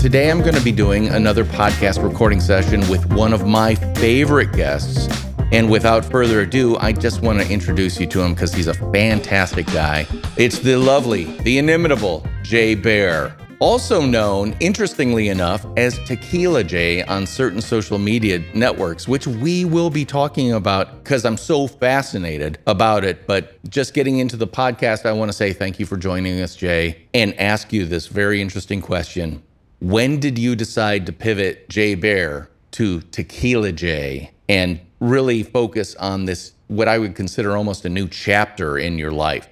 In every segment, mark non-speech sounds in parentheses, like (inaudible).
Today, I'm going to be doing another podcast recording session with one of my favorite guests. And without further ado, I just want to introduce you to him because he's a fantastic guy. It's the lovely, the inimitable Jay Baer, also known, interestingly enough, as Tequila Jay on certain social media networks, which we will be talking about because I'm so fascinated about it. But just getting into the podcast, I want to say thank you for joining us, Jay, and ask you this very interesting question. When did you decide to pivot Jay Baer to Tequila Jay and really focus on this, what I would consider almost a new chapter in your life?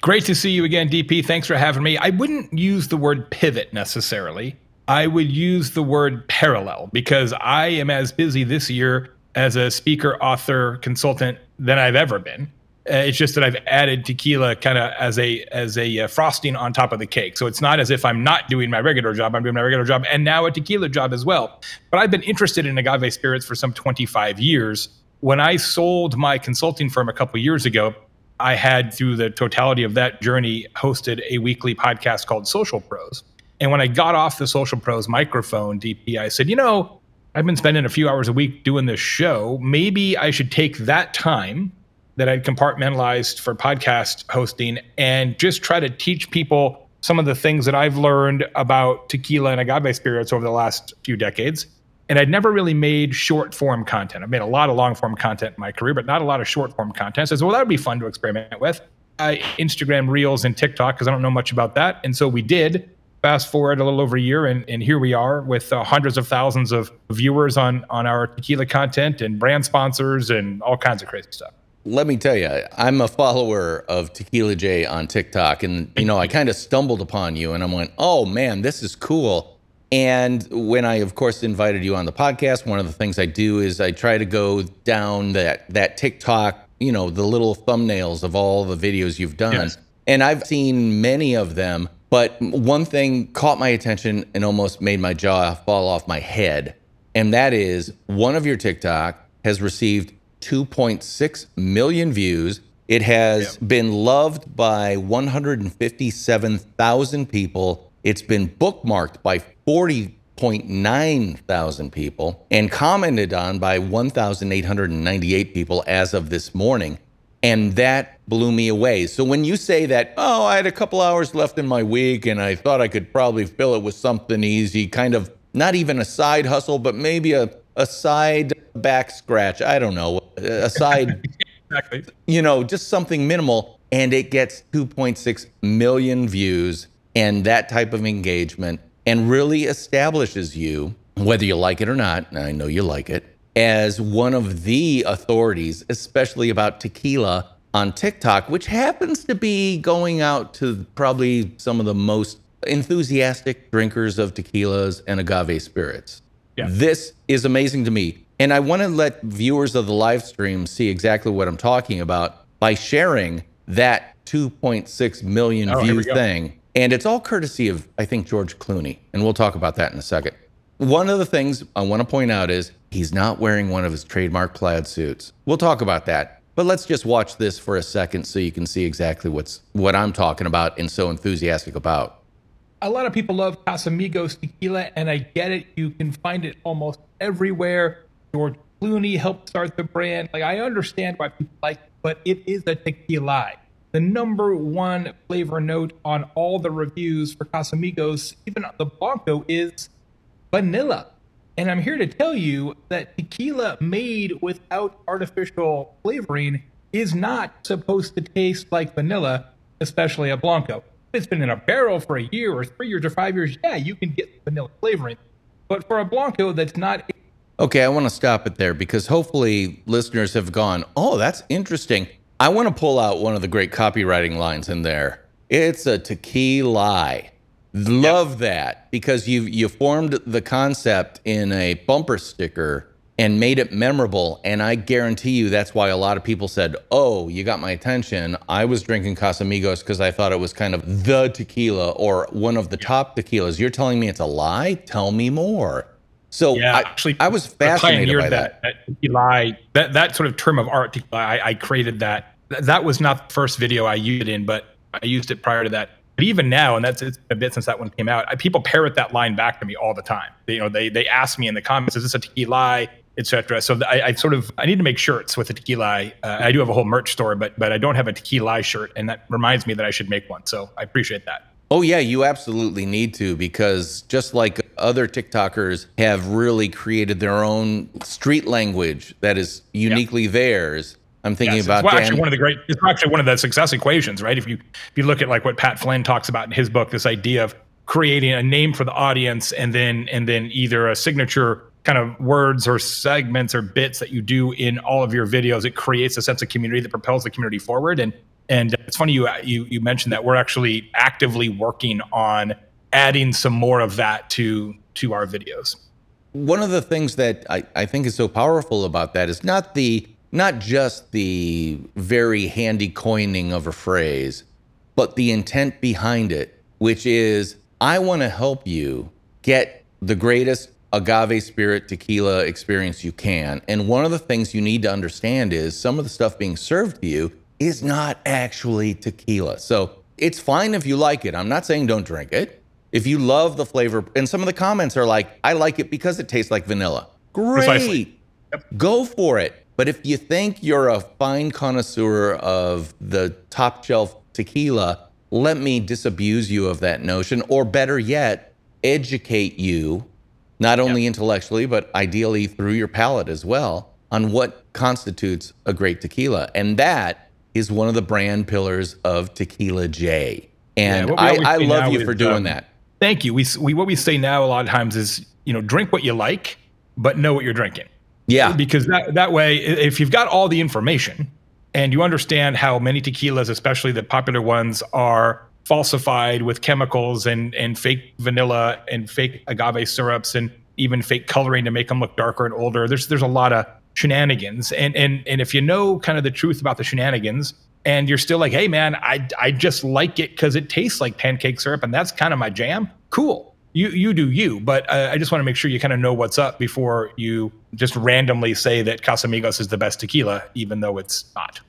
Great to see you again, DP. Thanks for having me. I wouldn't use the word pivot necessarily. I would use the word parallel because I am as busy this year as a speaker, author, consultant than I've ever been. Uh, it's just that I've added tequila kind of as a as a uh, frosting on top of the cake. So it's not as if I'm not doing my regular job. I'm doing my regular job and now a tequila job as well. But I've been interested in agave spirits for some 25 years. When I sold my consulting firm a couple years ago, I had through the totality of that journey hosted a weekly podcast called Social Pros. And when I got off the Social Pros microphone, DP, I said, you know, I've been spending a few hours a week doing this show. Maybe I should take that time that I'd compartmentalized for podcast hosting and just try to teach people some of the things that I've learned about tequila and agave spirits over the last few decades. And I'd never really made short form content. I've made a lot of long form content in my career, but not a lot of short form content. So I said, well, that would be fun to experiment with. Uh, Instagram Reels and TikTok, because I don't know much about that. And so we did. Fast forward a little over a year, and, and here we are with uh, hundreds of thousands of viewers on on our tequila content and brand sponsors and all kinds of crazy stuff let me tell you, I'm a follower of Tequila Jay on TikTok, and you know, I kind of stumbled upon you, and I'm went, "Oh man, this is cool." And when I, of course, invited you on the podcast, one of the things I do is I try to go down that that TikTok, you know, the little thumbnails of all the videos you've done, yes. and I've seen many of them. But one thing caught my attention and almost made my jaw fall off my head, and that is one of your TikTok has received 2.6 million views. It has yep. been loved by 157,000 people. It's been bookmarked by 40.9 thousand people and commented on by 1,898 people as of this morning. And that blew me away. So when you say that, oh, I had a couple hours left in my week and I thought I could probably fill it with something easy, kind of not even a side hustle, but maybe a, a side back scratch. I don't know, a side, (laughs) exactly. you know, just something minimal. And it gets 2.6 million views and that type of engagement and really establishes you, whether you like it or not, and I know you like it, as one of the authorities, especially about tequila on TikTok, which happens to be going out to probably some of the most enthusiastic drinkers of tequilas and agave spirits. Yeah. This is amazing to me. And I want to let viewers of the live stream see exactly what I'm talking about by sharing that 2.6 million oh, view thing. And it's all courtesy of, I think, George Clooney. And we'll talk about that in a second. One of the things I want to point out is he's not wearing one of his trademark plaid suits. We'll talk about that. But let's just watch this for a second so you can see exactly what's what I'm talking about and so enthusiastic about. A lot of people love Casamigos tequila, and I get it. You can find it almost everywhere. George Clooney helped start the brand. Like I understand why people like it, but it is a tequila. The number one flavor note on all the reviews for Casamigos, even the Blanco, is vanilla. And I'm here to tell you that tequila made without artificial flavoring is not supposed to taste like vanilla, especially a Blanco. It's been in a barrel for a year or three years or five years, yeah, you can get vanilla flavoring. But for a Blanco that's not Okay, I want to stop it there because hopefully listeners have gone, oh, that's interesting. I want to pull out one of the great copywriting lines in there. It's a tequila. Lie. Love yep. that because you you formed the concept in a bumper sticker and made it memorable. And I guarantee you that's why a lot of people said, Oh, you got my attention. I was drinking Casamigos because I thought it was kind of the tequila or one of the top tequilas. You're telling me it's a lie? Tell me more. So yeah, I, actually, I was fascinated by that. That, that that, that sort of term of art, I, I created that. That was not the first video I used it in, but I used it prior to that. But even now, and that's it's a bit since that one came out, I, people parrot that line back to me all the time. They, you know, they they ask me in the comments, "Is this a tequila?" Etc. So I, I, sort of I need to make shirts with a tequila. Uh, I do have a whole merch store, but but I don't have a tequila shirt, and that reminds me that I should make one. So I appreciate that. Oh yeah, you absolutely need to because just like other TikTokers have really created their own street language that is uniquely yeah. theirs. I'm thinking yes, about well, actually one of the great. It's actually one of the success equations, right? If you if you look at like what Pat Flynn talks about in his book, this idea of creating a name for the audience and then and then either a signature kind of words or segments or bits that you do in all of your videos, it creates a sense of community that propels the community forward. And and it's funny you you you mentioned that we're actually actively working on adding some more of that to to our videos. One of the things that I, I think is so powerful about that is not the not just the very handy coining of a phrase, but the intent behind it, which is I want to help you get the greatest agave spirit tequila experience you can. And one of the things you need to understand is some of the stuff being served to you is not actually tequila. So it's fine if you like it. I'm not saying don't drink it. If you love the flavor, and some of the comments are like, I like it because it tastes like vanilla. Great. Yep. Go for it. But if you think you're a fine connoisseur of the top shelf tequila, let me disabuse you of that notion, or better yet, educate you, not only yep. intellectually, but ideally through your palate as well, on what constitutes a great tequila. And that is one of the brand pillars of Tequila Jay. And yeah, I, I love you for doing um, that. Thank you. We, we what we say now a lot of times is you know drink what you like, but know what you're drinking. Yeah. Because that that way, if you've got all the information and you understand how many tequilas, especially the popular ones, are falsified with chemicals and and fake vanilla and fake agave syrups and even fake coloring to make them look darker and older. There's there's a lot of shenanigans. And and and if you know kind of the truth about the shenanigans, and you're still like, hey man, I I just like it because it tastes like pancake syrup, and that's kind of my jam. Cool. You you do you, but uh, I just want to make sure you kind of know what's up before you just randomly say that Casamigos is the best tequila, even though it's not.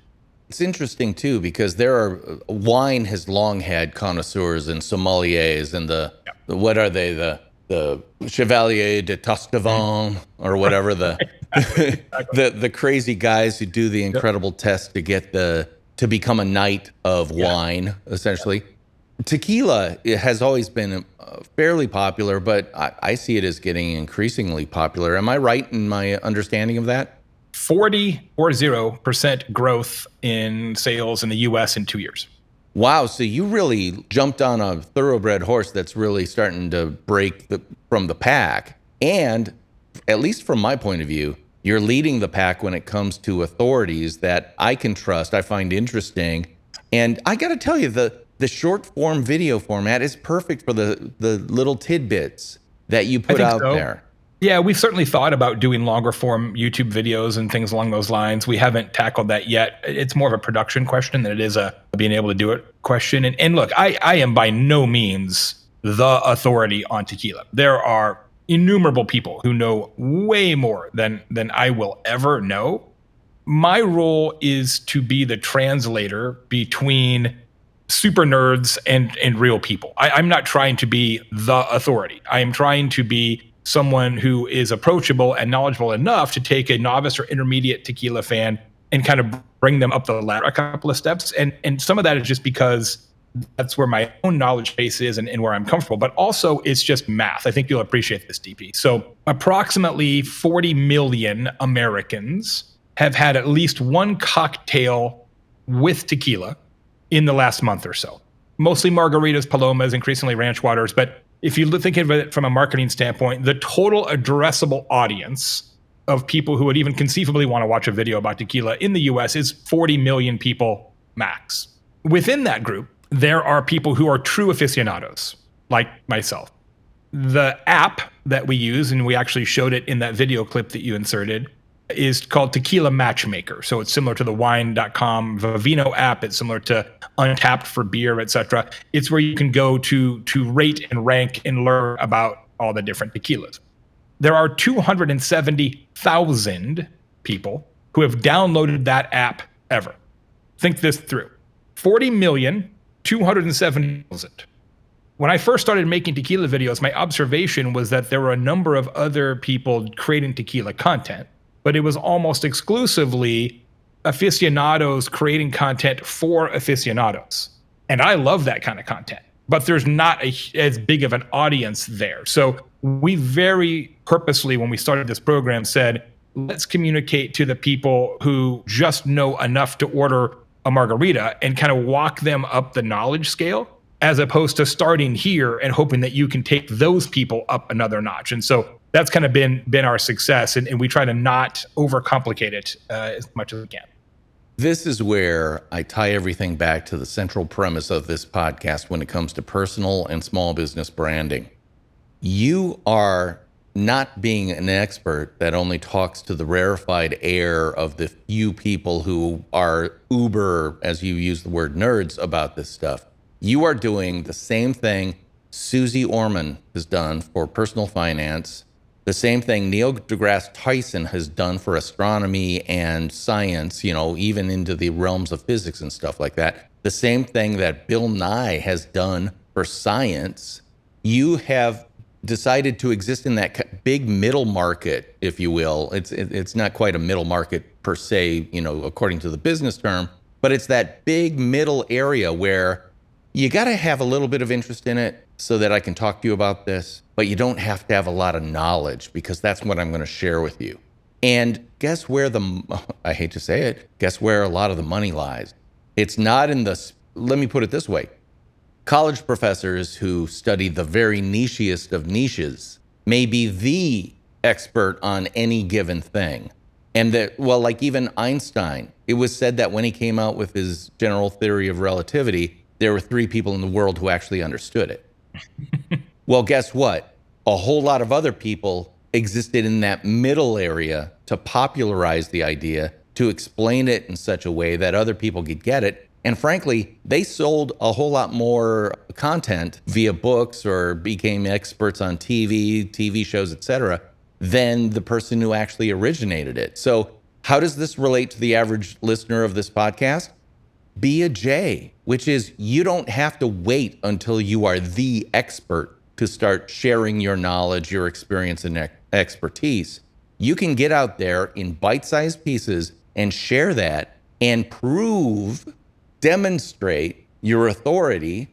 It's interesting too because there are wine has long had connoisseurs and sommeliers and the, yeah. the what are they the the Chevalier de Tastevin or whatever the (laughs) the the crazy guys who do the incredible yep. test to get the to become a knight of yeah. wine essentially. Yeah. Tequila has always been uh, fairly popular, but I, I see it as getting increasingly popular. Am I right in my understanding of that? 40 or 0% growth in sales in the US in two years. Wow. So you really jumped on a thoroughbred horse that's really starting to break the, from the pack. And at least from my point of view, you're leading the pack when it comes to authorities that I can trust, I find interesting. And I got to tell you, the, the short form video format is perfect for the, the little tidbits that you put out so. there. Yeah, we've certainly thought about doing longer form YouTube videos and things along those lines. We haven't tackled that yet. It's more of a production question than it is a being able to do it question. And, and look, I, I am by no means the authority on tequila. There are innumerable people who know way more than than I will ever know. My role is to be the translator between super nerds and and real people. I, I'm not trying to be the authority. I am trying to be someone who is approachable and knowledgeable enough to take a novice or intermediate tequila fan and kind of bring them up the ladder a couple of steps. And and some of that is just because that's where my own knowledge base is and, and where I'm comfortable. But also it's just math. I think you'll appreciate this, DP. So approximately 40 million Americans have had at least one cocktail with tequila in the last month or so. Mostly margaritas, palomas, increasingly ranch waters, but if you think of it from a marketing standpoint, the total addressable audience of people who would even conceivably want to watch a video about tequila in the US is 40 million people max. Within that group, there are people who are true aficionados, like myself. The app that we use, and we actually showed it in that video clip that you inserted, is called Tequila Matchmaker. So it's similar to the wine.com Vivino app. It's similar to Untappd for beer, etc. It's where you can go to to rate and rank and learn about all the different tequilas. There are 270,000 people who have downloaded that app ever. Think this through. 40 million 270,000. When I first started making tequila videos, my observation was that there were a number of other people creating tequila content, but it was almost exclusively aficionados creating content for aficionados. And I love that kind of content, but there's not a, as big of an audience there. So we very purposely, when we started this program, said, let's communicate to the people who just know enough to order a margarita and kind of walk them up the knowledge scale as opposed to starting here and hoping that you can take those people up another notch. And so that's kind of been been our success, and, and we try to not overcomplicate it uh, as much as we can. This is where I tie everything back to the central premise of this podcast when it comes to personal and small business branding. You are not being an expert that only talks to the rarefied air of the few people who are uber, as you use the word nerds, about this stuff. You are doing the same thing Suze Orman has done for personal finance, the same thing Neil deGrasse Tyson has done for astronomy and science, you know, even into the realms of physics and stuff like that. The same thing that Bill Nye has done for science. You have decided to exist in that big middle market, if you will. It's it's not quite a middle market per se, you know, according to the business term, but it's that big middle area where you got to have a little bit of interest in it so that I can talk to you about this, but you don't have to have a lot of knowledge because that's what I'm going to share with you. And guess where the (laughs) I hate to say it, guess where a lot of the money lies? It's not in the let me put it this way college professors who study the very nichiest of niches may be the expert on any given thing. And that, well, like even Einstein, it was said that when he came out with his general theory of relativity, there were three people in the world who actually understood it. (laughs) well, guess what? A whole lot of other people existed in that middle area to popularize the idea, to explain it in such a way that other people could get it. And frankly, they sold a whole lot more content via books or became experts on TV, TV shows, etc., than the person who actually originated it. So, how does this relate to the average listener of this podcast? Be a Jay, which is you don't have to wait until you are the expert to start sharing your knowledge, your experience, and expertise. You can get out there in bite sized pieces and share that and prove demonstrate your authority.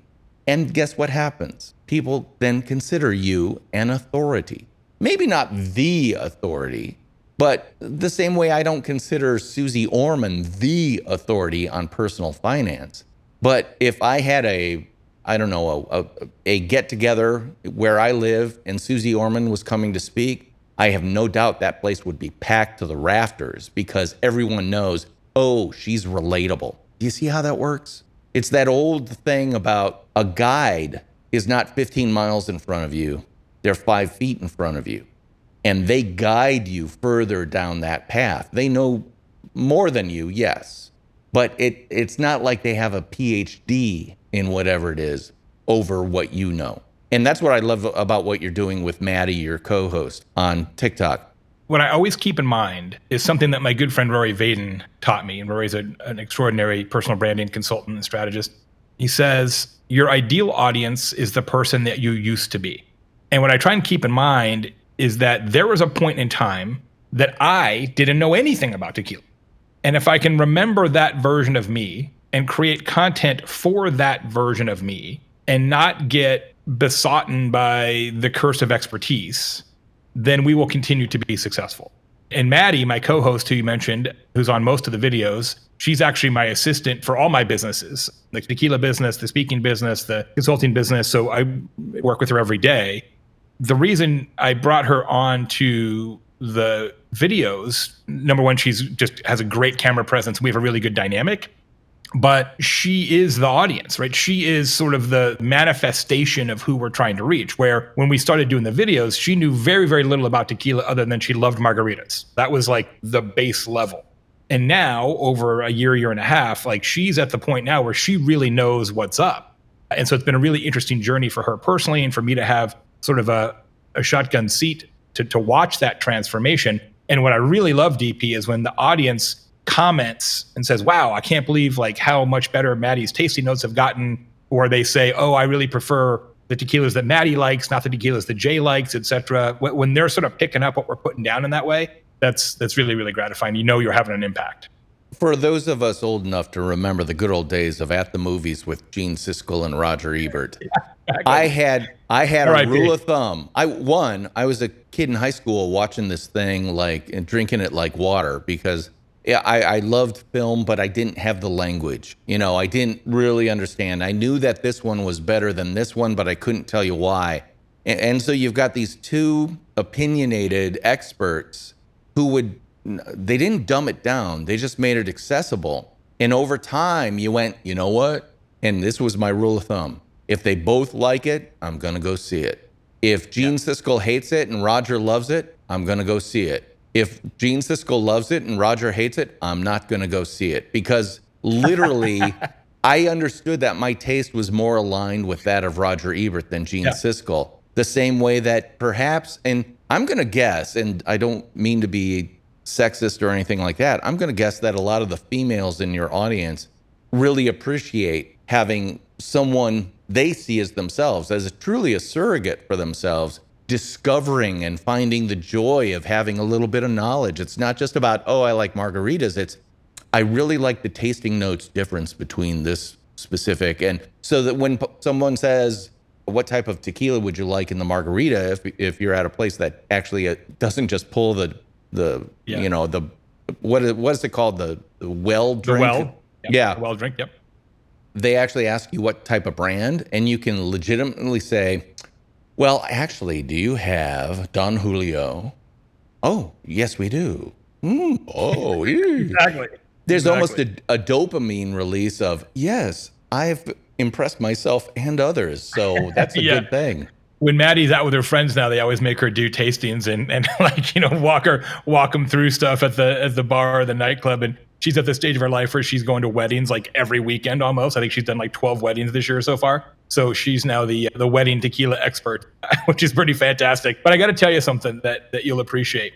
And guess what happens? People then consider you an authority. Maybe not the authority, but the same way I don't consider Suze Orman the authority on personal finance. But if I had a, I don't know, a, a, a get together where I live and Suze Orman was coming to speak, I have no doubt that place would be packed to the rafters because everyone knows, oh, she's relatable. Do you see how that works? It's that old thing about a guide is not 15 miles in front of you, they're five feet in front of you. And they guide you further down that path. They know more than you, yes, but it, it's not like they have a PhD in whatever it is over what you know. And that's what I love about what you're doing with Maddie, your co host on TikTok what I always keep in mind is something that my good friend Rory Vaden taught me. And Rory's a, an extraordinary personal branding consultant and strategist. He says, Your ideal audience is the person that you used to be. And what I try and keep in mind is that there was a point in time that I didn't know anything about tequila. And if I can remember that version of me and create content for that version of me and not get besotted by the curse of expertise, then we will continue to be successful. And Maddie, my co host, who you mentioned, who's on most of the videos, she's actually my assistant for all my businesses the tequila business, the speaking business, the consulting business. So I work with her every day. The reason I brought her on to the videos, number one, she's just has a great camera presence. We have a really good dynamic but she is the audience, right? She is sort of the manifestation of who we're trying to reach. Where when we started doing the videos, she knew very, very little about tequila other than she loved margaritas. That was like the base level. And now, over a year, year and a half, like she's at the point now where she really knows what's up. And so it's been a really interesting journey for her personally and for me to have sort of a, a shotgun seat to, to watch that transformation. And what I really love, DP, is when the audience comments and says, "Wow, I can't believe like how much better Maddie's tasting notes have gotten or they say, "Oh, I really prefer the tequilas that Maddie likes, not the tequilas that Jay likes, etc." When they're sort of picking up what we're putting down in that way, that's that's really really gratifying. You know, you're having an impact. For those of us old enough to remember the good old days of at the movies with Gene Siskel and Roger Ebert, (laughs) I had I had a rule of thumb. I one, I was a kid in high school watching this thing like and drinking it like water because yeah, I, I loved film, but I didn't have the language. You know, I didn't really understand. I knew that this one was better than this one, but I couldn't tell you why. And, and so you've got these two opinionated experts who would they didn't dumb it down. They just made it accessible. And over time, you went, you know what? And this was my rule of thumb. If they both like it, I'm going to go see it. If Gene yeah. Siskel hates it and Roger loves it, I'm going to go see it. If Gene Siskel loves it and Roger hates it, I'm not going to go see it because literally (laughs) I understood that my taste was more aligned with that of Roger Ebert than Gene yeah. Siskel. The same way that perhaps, and I'm going to guess, and I don't mean to be sexist or anything like that. I'm going to guess that a lot of the females in your audience really appreciate having someone they see as themselves, as a, truly a surrogate for themselves, discovering and finding the joy of having a little bit of knowledge. It's not just about, oh, I like margaritas. It's, I really like the tasting notes difference between this specific. And so that when someone says, what type of tequila would you like in the margarita if, if you're at a place that actually uh, doesn't just pull the the yeah. you know the what is, what is it called the, the well drink? The well, yep. yeah, well drink. Yep. They actually ask you what type of brand, and you can legitimately say, "Well, actually, do you have Don Julio?" Oh, yes, we do. Mm, oh, (laughs) exactly. There's exactly. almost a, a dopamine release of yes, I've impressed myself and others, so that's a (laughs) yeah. good thing when Maddie's out with her friends now, they always make her do tastings and, and (laughs) like you know walk her walk them through stuff at the at the bar or the nightclub. And she's at the stage of her life where she's going to weddings like every weekend almost. I think she's done like twelve weddings this year so far. So she's now the the wedding tequila expert, (laughs) which is pretty fantastic. But I got to tell you something that that you'll appreciate.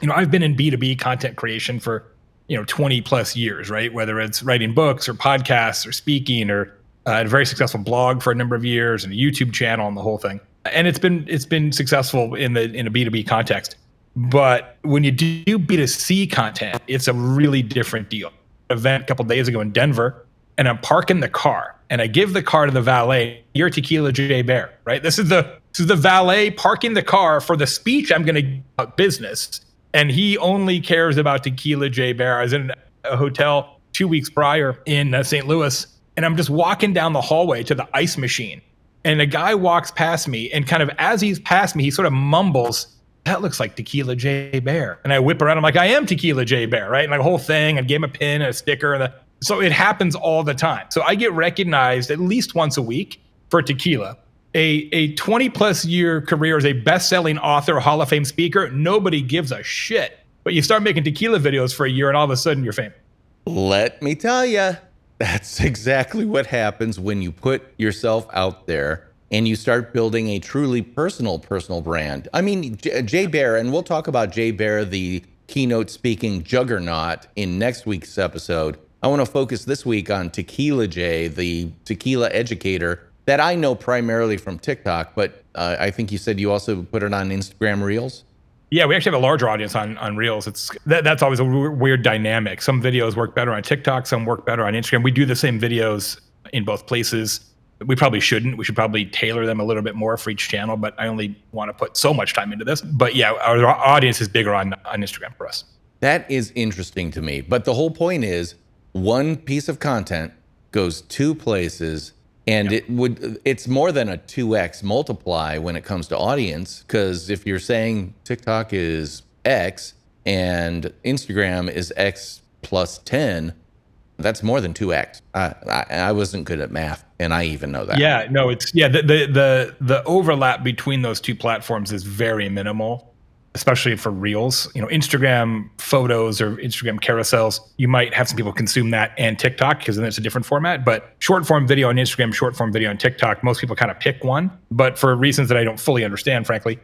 You know, I've been in B two B content creation for you know 20 plus years, right? Whether it's writing books or podcasts or speaking or uh, a very successful blog for a number of years and a YouTube channel and the whole thing. And it's been it's been successful in the in a B two B context. But when you do B two C content, it's a really different deal. Event a couple days ago in Denver, and I'm parking the car, and I give the car to the valet. You're Tequila Jay Baer, right? This is the this is the valet parking the car for the speech I'm going to about business, and he only cares about Tequila Jay Baer. I was in a hotel two weeks prior in uh, St. Louis and I'm just walking down the hallway to the ice machine. And a guy walks past me, and kind of as he's past me, he sort of mumbles, That looks like Tequila Jay Baer. And I whip around, I'm like, I am Tequila Jay Baer, right? And like a whole thing, I gave him a pin and a sticker. And so it happens all the time. So I get recognized at least once a week for tequila. A, a 20 plus year career as a best selling author, Hall of Fame speaker, nobody gives a shit. But you start making tequila videos for a year, and all of a sudden you're famous. Let me tell you. That's exactly what happens when you put yourself out there and you start building a truly personal personal brand. I mean, Jay Baer, and we'll talk about Jay Baer, the keynote speaking juggernaut, in next week's episode. I want to focus this week on Tequila Jay, the tequila educator that I know primarily from TikTok, but uh, I think you said you also put it on Instagram Reels. Yeah, we actually have a larger audience on on Reels. It's that, that's always a weird dynamic. Some videos work better on TikTok, some work better on Instagram. We do the same videos in both places. We probably shouldn't. We should probably tailor them a little bit more for each channel. But I only want to put so much time into this. But yeah, our audience is bigger on on Instagram for us. That is interesting to me. But the whole point is, one piece of content goes two places and yep. it would it's more than a 2x multiply when it comes to audience because if you're saying tiktok is x and instagram is x plus 10 that's more than 2x I, I, I wasn't good at math and i even know that. Yeah no it's yeah the, the the the overlap between those two platforms is very minimal especially for reels, you know, Instagram photos or Instagram carousels, you might have some people consume that and TikTok because then it's a different format. But short form video on Instagram, short form video on TikTok, most people kind of pick one. But for reasons that I don't fully understand, frankly,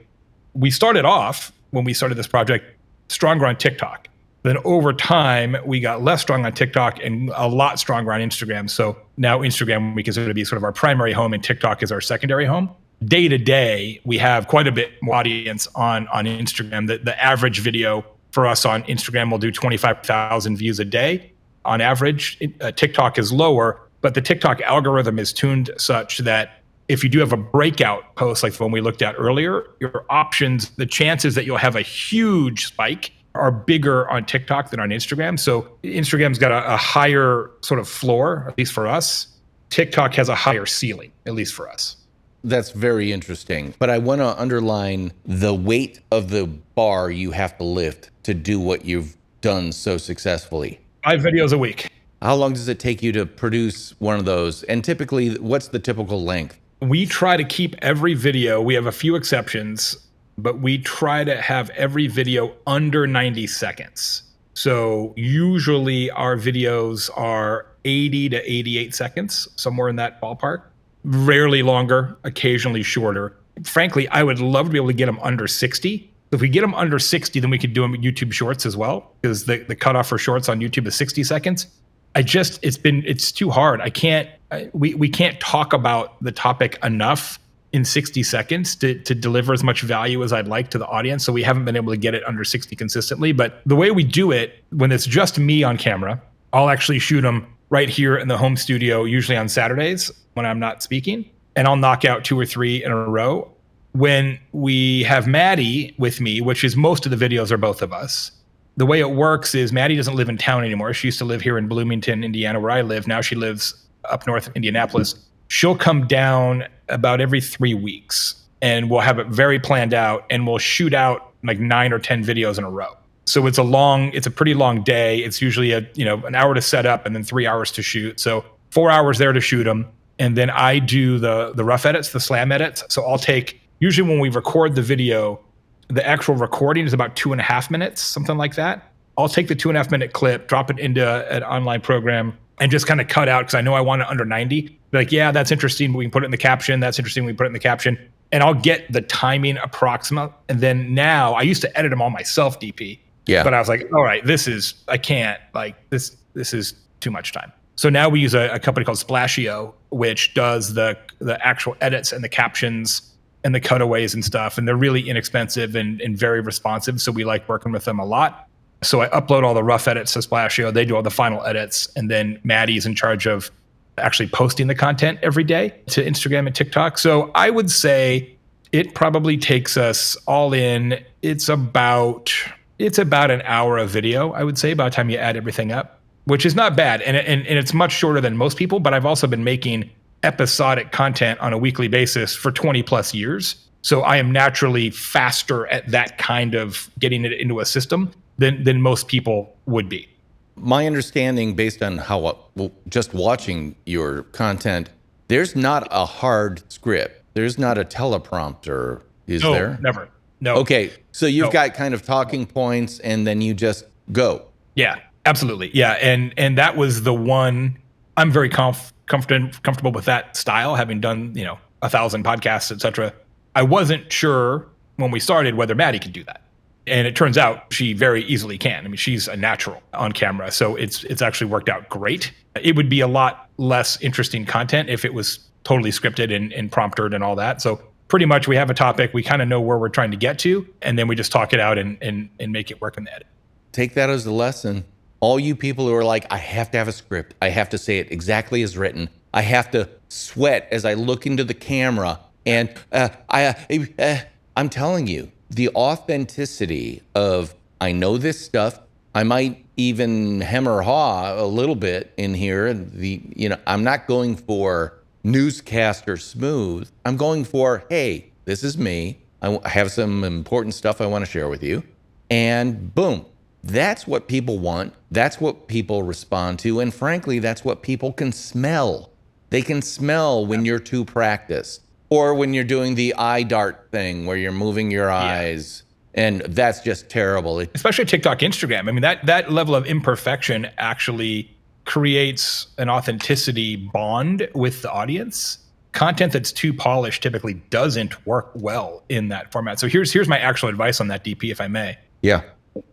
we started off when we started this project stronger on TikTok. Then over time, we got less strong on TikTok and a lot stronger on Instagram. So Now, Instagram we consider to be sort of our primary home, and TikTok is our secondary home. Day to day, we have quite a bit more audience on on Instagram. The, the average video for us on Instagram will do 25,000 views a day on average. Uh, TikTok is lower, but the TikTok algorithm is tuned such that if you do have a breakout post like the one we looked at earlier, your options, the chances that you'll have a huge spike are bigger on TikTok than on Instagram. So Instagram's got a, a higher sort of floor, at least for us. TikTok has a higher ceiling, at least for us. That's very interesting. But I want to underline the weight of the bar you have to lift to do what you've done so successfully. Five videos a week. How long does it take you to produce one of those? And typically, what's the typical length? We try to keep every video, we have a few exceptions, but we try to have every video under 90 seconds. So usually our videos are 80 to 88 seconds, somewhere in that ballpark. Rarely longer, occasionally shorter. Frankly, I would love to be able to get them under 60. If we get them under 60, then we could do them YouTube Shorts as well, because the, the cutoff for Shorts on YouTube is 60 seconds. I just it's been it's too hard. I can't I, we we can't talk about the topic enough in 60 seconds to to deliver as much value as I'd like to the audience. So we haven't been able to get it under 60 consistently, but the way we do it when it's just me on camera, I'll actually shoot them right here in the home studio usually on Saturdays when I'm not speaking, and I'll knock out two or three in a row. When we have Maddie with me, which is most of the videos are both of us, the way it works is Maddie doesn't live in town anymore. She used to live here in Bloomington, Indiana, where I live. Now she lives up north of Indianapolis. She'll come down about every three weeks and we'll have it very planned out and we'll shoot out like nine or 10 videos in a row. So it's a long, it's a pretty long day. It's usually a, you know, an hour to set up and then three hours to shoot. So four hours there to shoot them. And then I do the, the rough edits, the slam edits. So I'll take, usually when we record the video, the actual recording is about two and a half minutes, something like that. I'll take the two and a half minute clip, drop it into an online program, and just kind of cut out because I know I want it under 90. Be like, yeah, that's interesting. but We can put it in the caption. That's interesting. We put it in the caption. And I'll get the timing approximate. And then now I used to edit them all myself, DP. Yeah. But I was like, all right, this is I can't like this. This is too much time. So now we use a, a company called Splasheo, which does the the actual edits and the captions and the cutaways and stuff. And they're really inexpensive and, and very responsive. So we like working with them a lot. So I upload all the rough edits to Splasheo. They do all the final edits. And then Maddie's in charge of actually posting the content every day to Instagram and TikTok. So I would say it probably takes us all in. It's about it's about an hour of video, I would say, by the time you add everything up, which is not bad. And, and, and it's much shorter than most people, but I've also been making episodic content on a weekly basis for 20 plus years. So I am naturally faster at that kind of getting it into a system than than most people would be. My understanding, based on how uh, well, just watching your content, there's not a hard script. There's not a teleprompter, is no, there? Never. No. Okay, so you've No. got kind of talking points, and then you just go. Yeah, absolutely. Yeah, and and that was the one. I'm very comf- comfort- comfortable with that style, having done you know a thousand podcasts, etc. I wasn't sure when we started whether Maddie could do that, and it turns out she very easily can. I mean, she's a natural on camera, so it's it's actually worked out great. It would be a lot less interesting content if it was totally scripted and, and prompted and all that. So pretty much we have a topic, we kind of know where we're trying to get to, and then we just talk it out and and, and make it work in the edit. Take that as a lesson. All you people who are like, I have to have a script. I have to say it exactly as written. I have to sweat as I look into the camera. And uh, I, uh, uh, I'm telling you, the authenticity of I know this stuff. I might even hem or haw a little bit in here. The you know, I'm not going for newscaster smooth. I'm going for hey, this is me. I have some important stuff I want to share with you, and boom, that's what people want. That's what people respond to. And frankly, that's what people can smell. They can smell when you're too practiced or when you're doing the eye dart thing where you're moving your eyes. And that's just terrible. Especially TikTok, Instagram. I mean, that that level of imperfection actually creates an authenticity bond with the audience. Content that's too polished typically doesn't work well in that format. So here's here's my actual advice on that DP, if I may. yeah.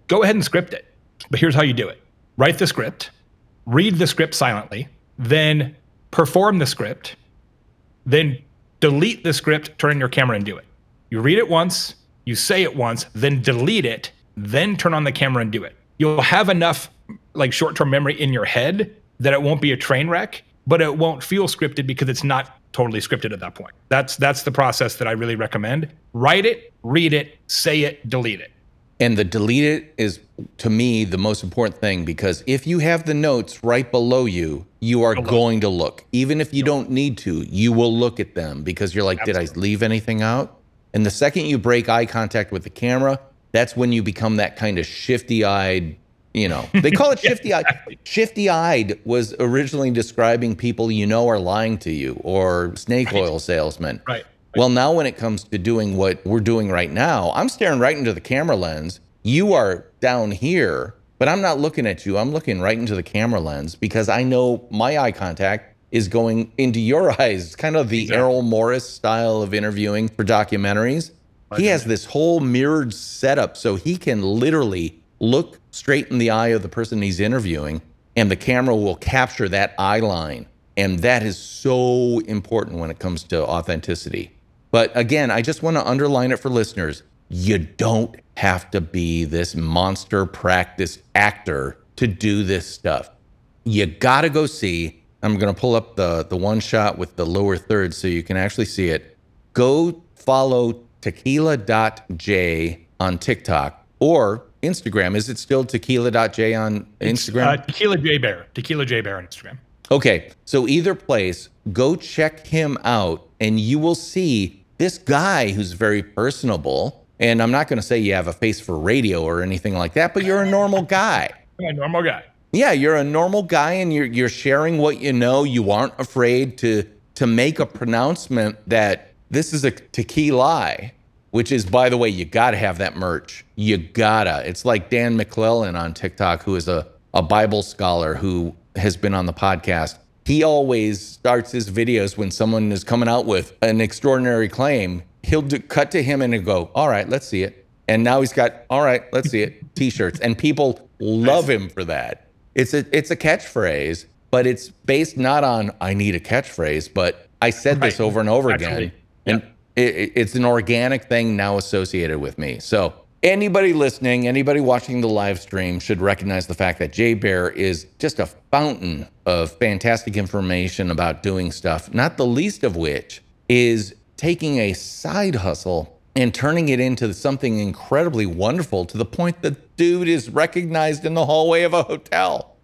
Go ahead and script it. But here's how you do it. Write the script, read the script silently, then perform the script, then delete the script, turn on your camera and do it. You read it once, you say it once, then delete it, then turn on the camera and do it. You'll have enough like short-term memory in your head that it won't be a train wreck, but it won't feel scripted because it's not totally scripted at that point. That's that's the process that I really recommend. Write it, read it, say it, delete it. And the delete it is to me the most important thing because if you have the notes right below you, you are going to look. Even if you don't need to, you will look at them because you're like, Absolutely. did I leave anything out? And the second you break eye contact with the camera, that's when you become that kind of shifty-eyed you know they call it shifty eyed shifty eyed was originally describing people you know are lying to you or snake right. oil salesmen right well, now when it comes to doing what we're doing right now, I'm staring right into the camera lens. You are down here, but I'm not looking at you. I'm looking right into the camera lens because I know my eye contact is going into your (laughs) eyes. It's kind of the exactly. Errol Morris style of interviewing for documentaries. He has this whole mirrored setup so he can literally look straight in the eye of the person he's interviewing and the camera will capture that eye line. And that is so important when it comes to authenticity. But again, I just want to underline it for listeners. You don't have to be this monster practice actor to do this stuff. You got to go see. I'm going to pull up the, the one shot with the lower third so you can actually see it. Go follow tequila.j on TikTok or Instagram. Is it still tequila.j on Instagram? Uh, tequila Jay Baer. Tequila Jay Baer on Instagram. Okay. So either place, go check him out and you will see this guy who's very personable, and I'm not going to say you have a face for radio or anything like that, but you're a normal guy. (laughs) a normal guy. Yeah, you're a normal guy, and you're you're sharing what you know. You aren't afraid to to make a pronouncement that this is a tequila, which is, by the way, you got to have that merch. You gotta. It's like Dan McClellan on TikTok, who is a a Bible scholar who has been on the podcast he always starts his videos when someone is coming out with an extraordinary claim. He'll do, cut to him and he'll go, All right, let's see it. And now he's got, All right, let's see it, (laughs) t shirts. And people love him for that. It's a, it's a catchphrase, but it's based not on, I need a catchphrase, but I said right. this over and over Actually, again. And it, it's an organic thing now associated with me. So Anybody listening, anybody watching the live stream should recognize the fact that Jay Baer is just a fountain of fantastic information about doing stuff, not the least of which is taking a side hustle and turning it into something incredibly wonderful to the point that dude is recognized in the hallway of a hotel.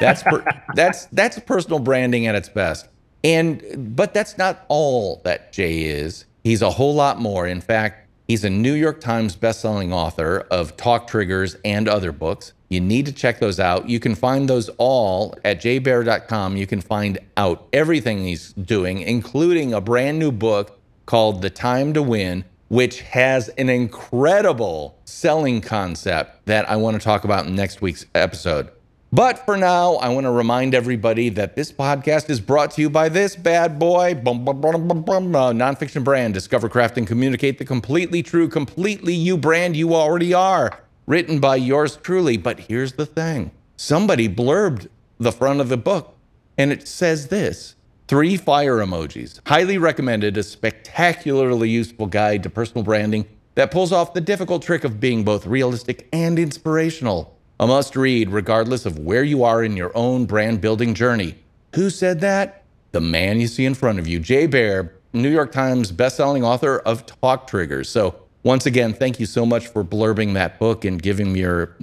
That's per, (laughs) that's that's personal branding at its best. And but that's not all that Jay is. He's a whole lot more. In fact, He's a New York Times bestselling author of Talk Triggers and other books. You need to check those out. You can find those all at jaybaer.com. You can find out everything he's doing, including a brand new book called The Time to Win, which has an incredible selling concept that I want to talk about in next week's episode. But for now, I want to remind everybody that this podcast is brought to you by this bad boy, bum, bum, bum, uh, nonfiction brand. Discover, craft, and communicate the completely true, completely you brand you already are. Written by yours truly. But here's the thing somebody blurbed the front of the book, and it says this three fire emojis. Highly recommended, a spectacularly useful guide to personal branding that pulls off the difficult trick of being both realistic and inspirational. A must read, regardless of where you are in your own brand building journey. Who said that? The man you see in front of you, Jay Baer, New York Times bestselling author of Talk Triggers. So, once again, thank you so much for blurbing that book and giving me your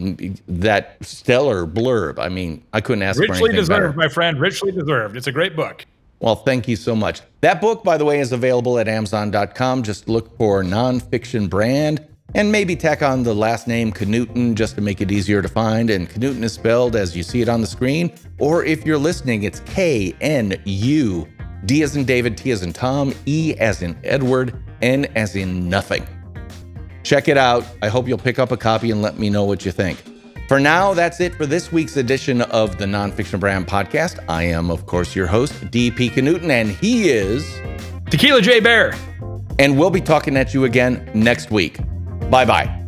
that stellar blurb. I mean, I couldn't ask richly for anything Richly deserved, better. my friend. Richly deserved. It's a great book. Well, thank you so much. That book, by the way, is available at Amazon.com. Just look for nonfiction brand and maybe tack on the last name Knudten just to make it easier to find. And Knudten is spelled as you see it on the screen, or if you're listening, it's K N U. D as in David, T as in Tom, E as in Edward, N as in nothing. Check it out. I hope you'll pick up a copy and let me know what you think. For now, that's it for this week's edition of the Nonfiction Brand Podcast. I am, of course, your host, DP Knudten, and he is Tequila Jay Baer. And we'll be talking at you again next week. Bye bye.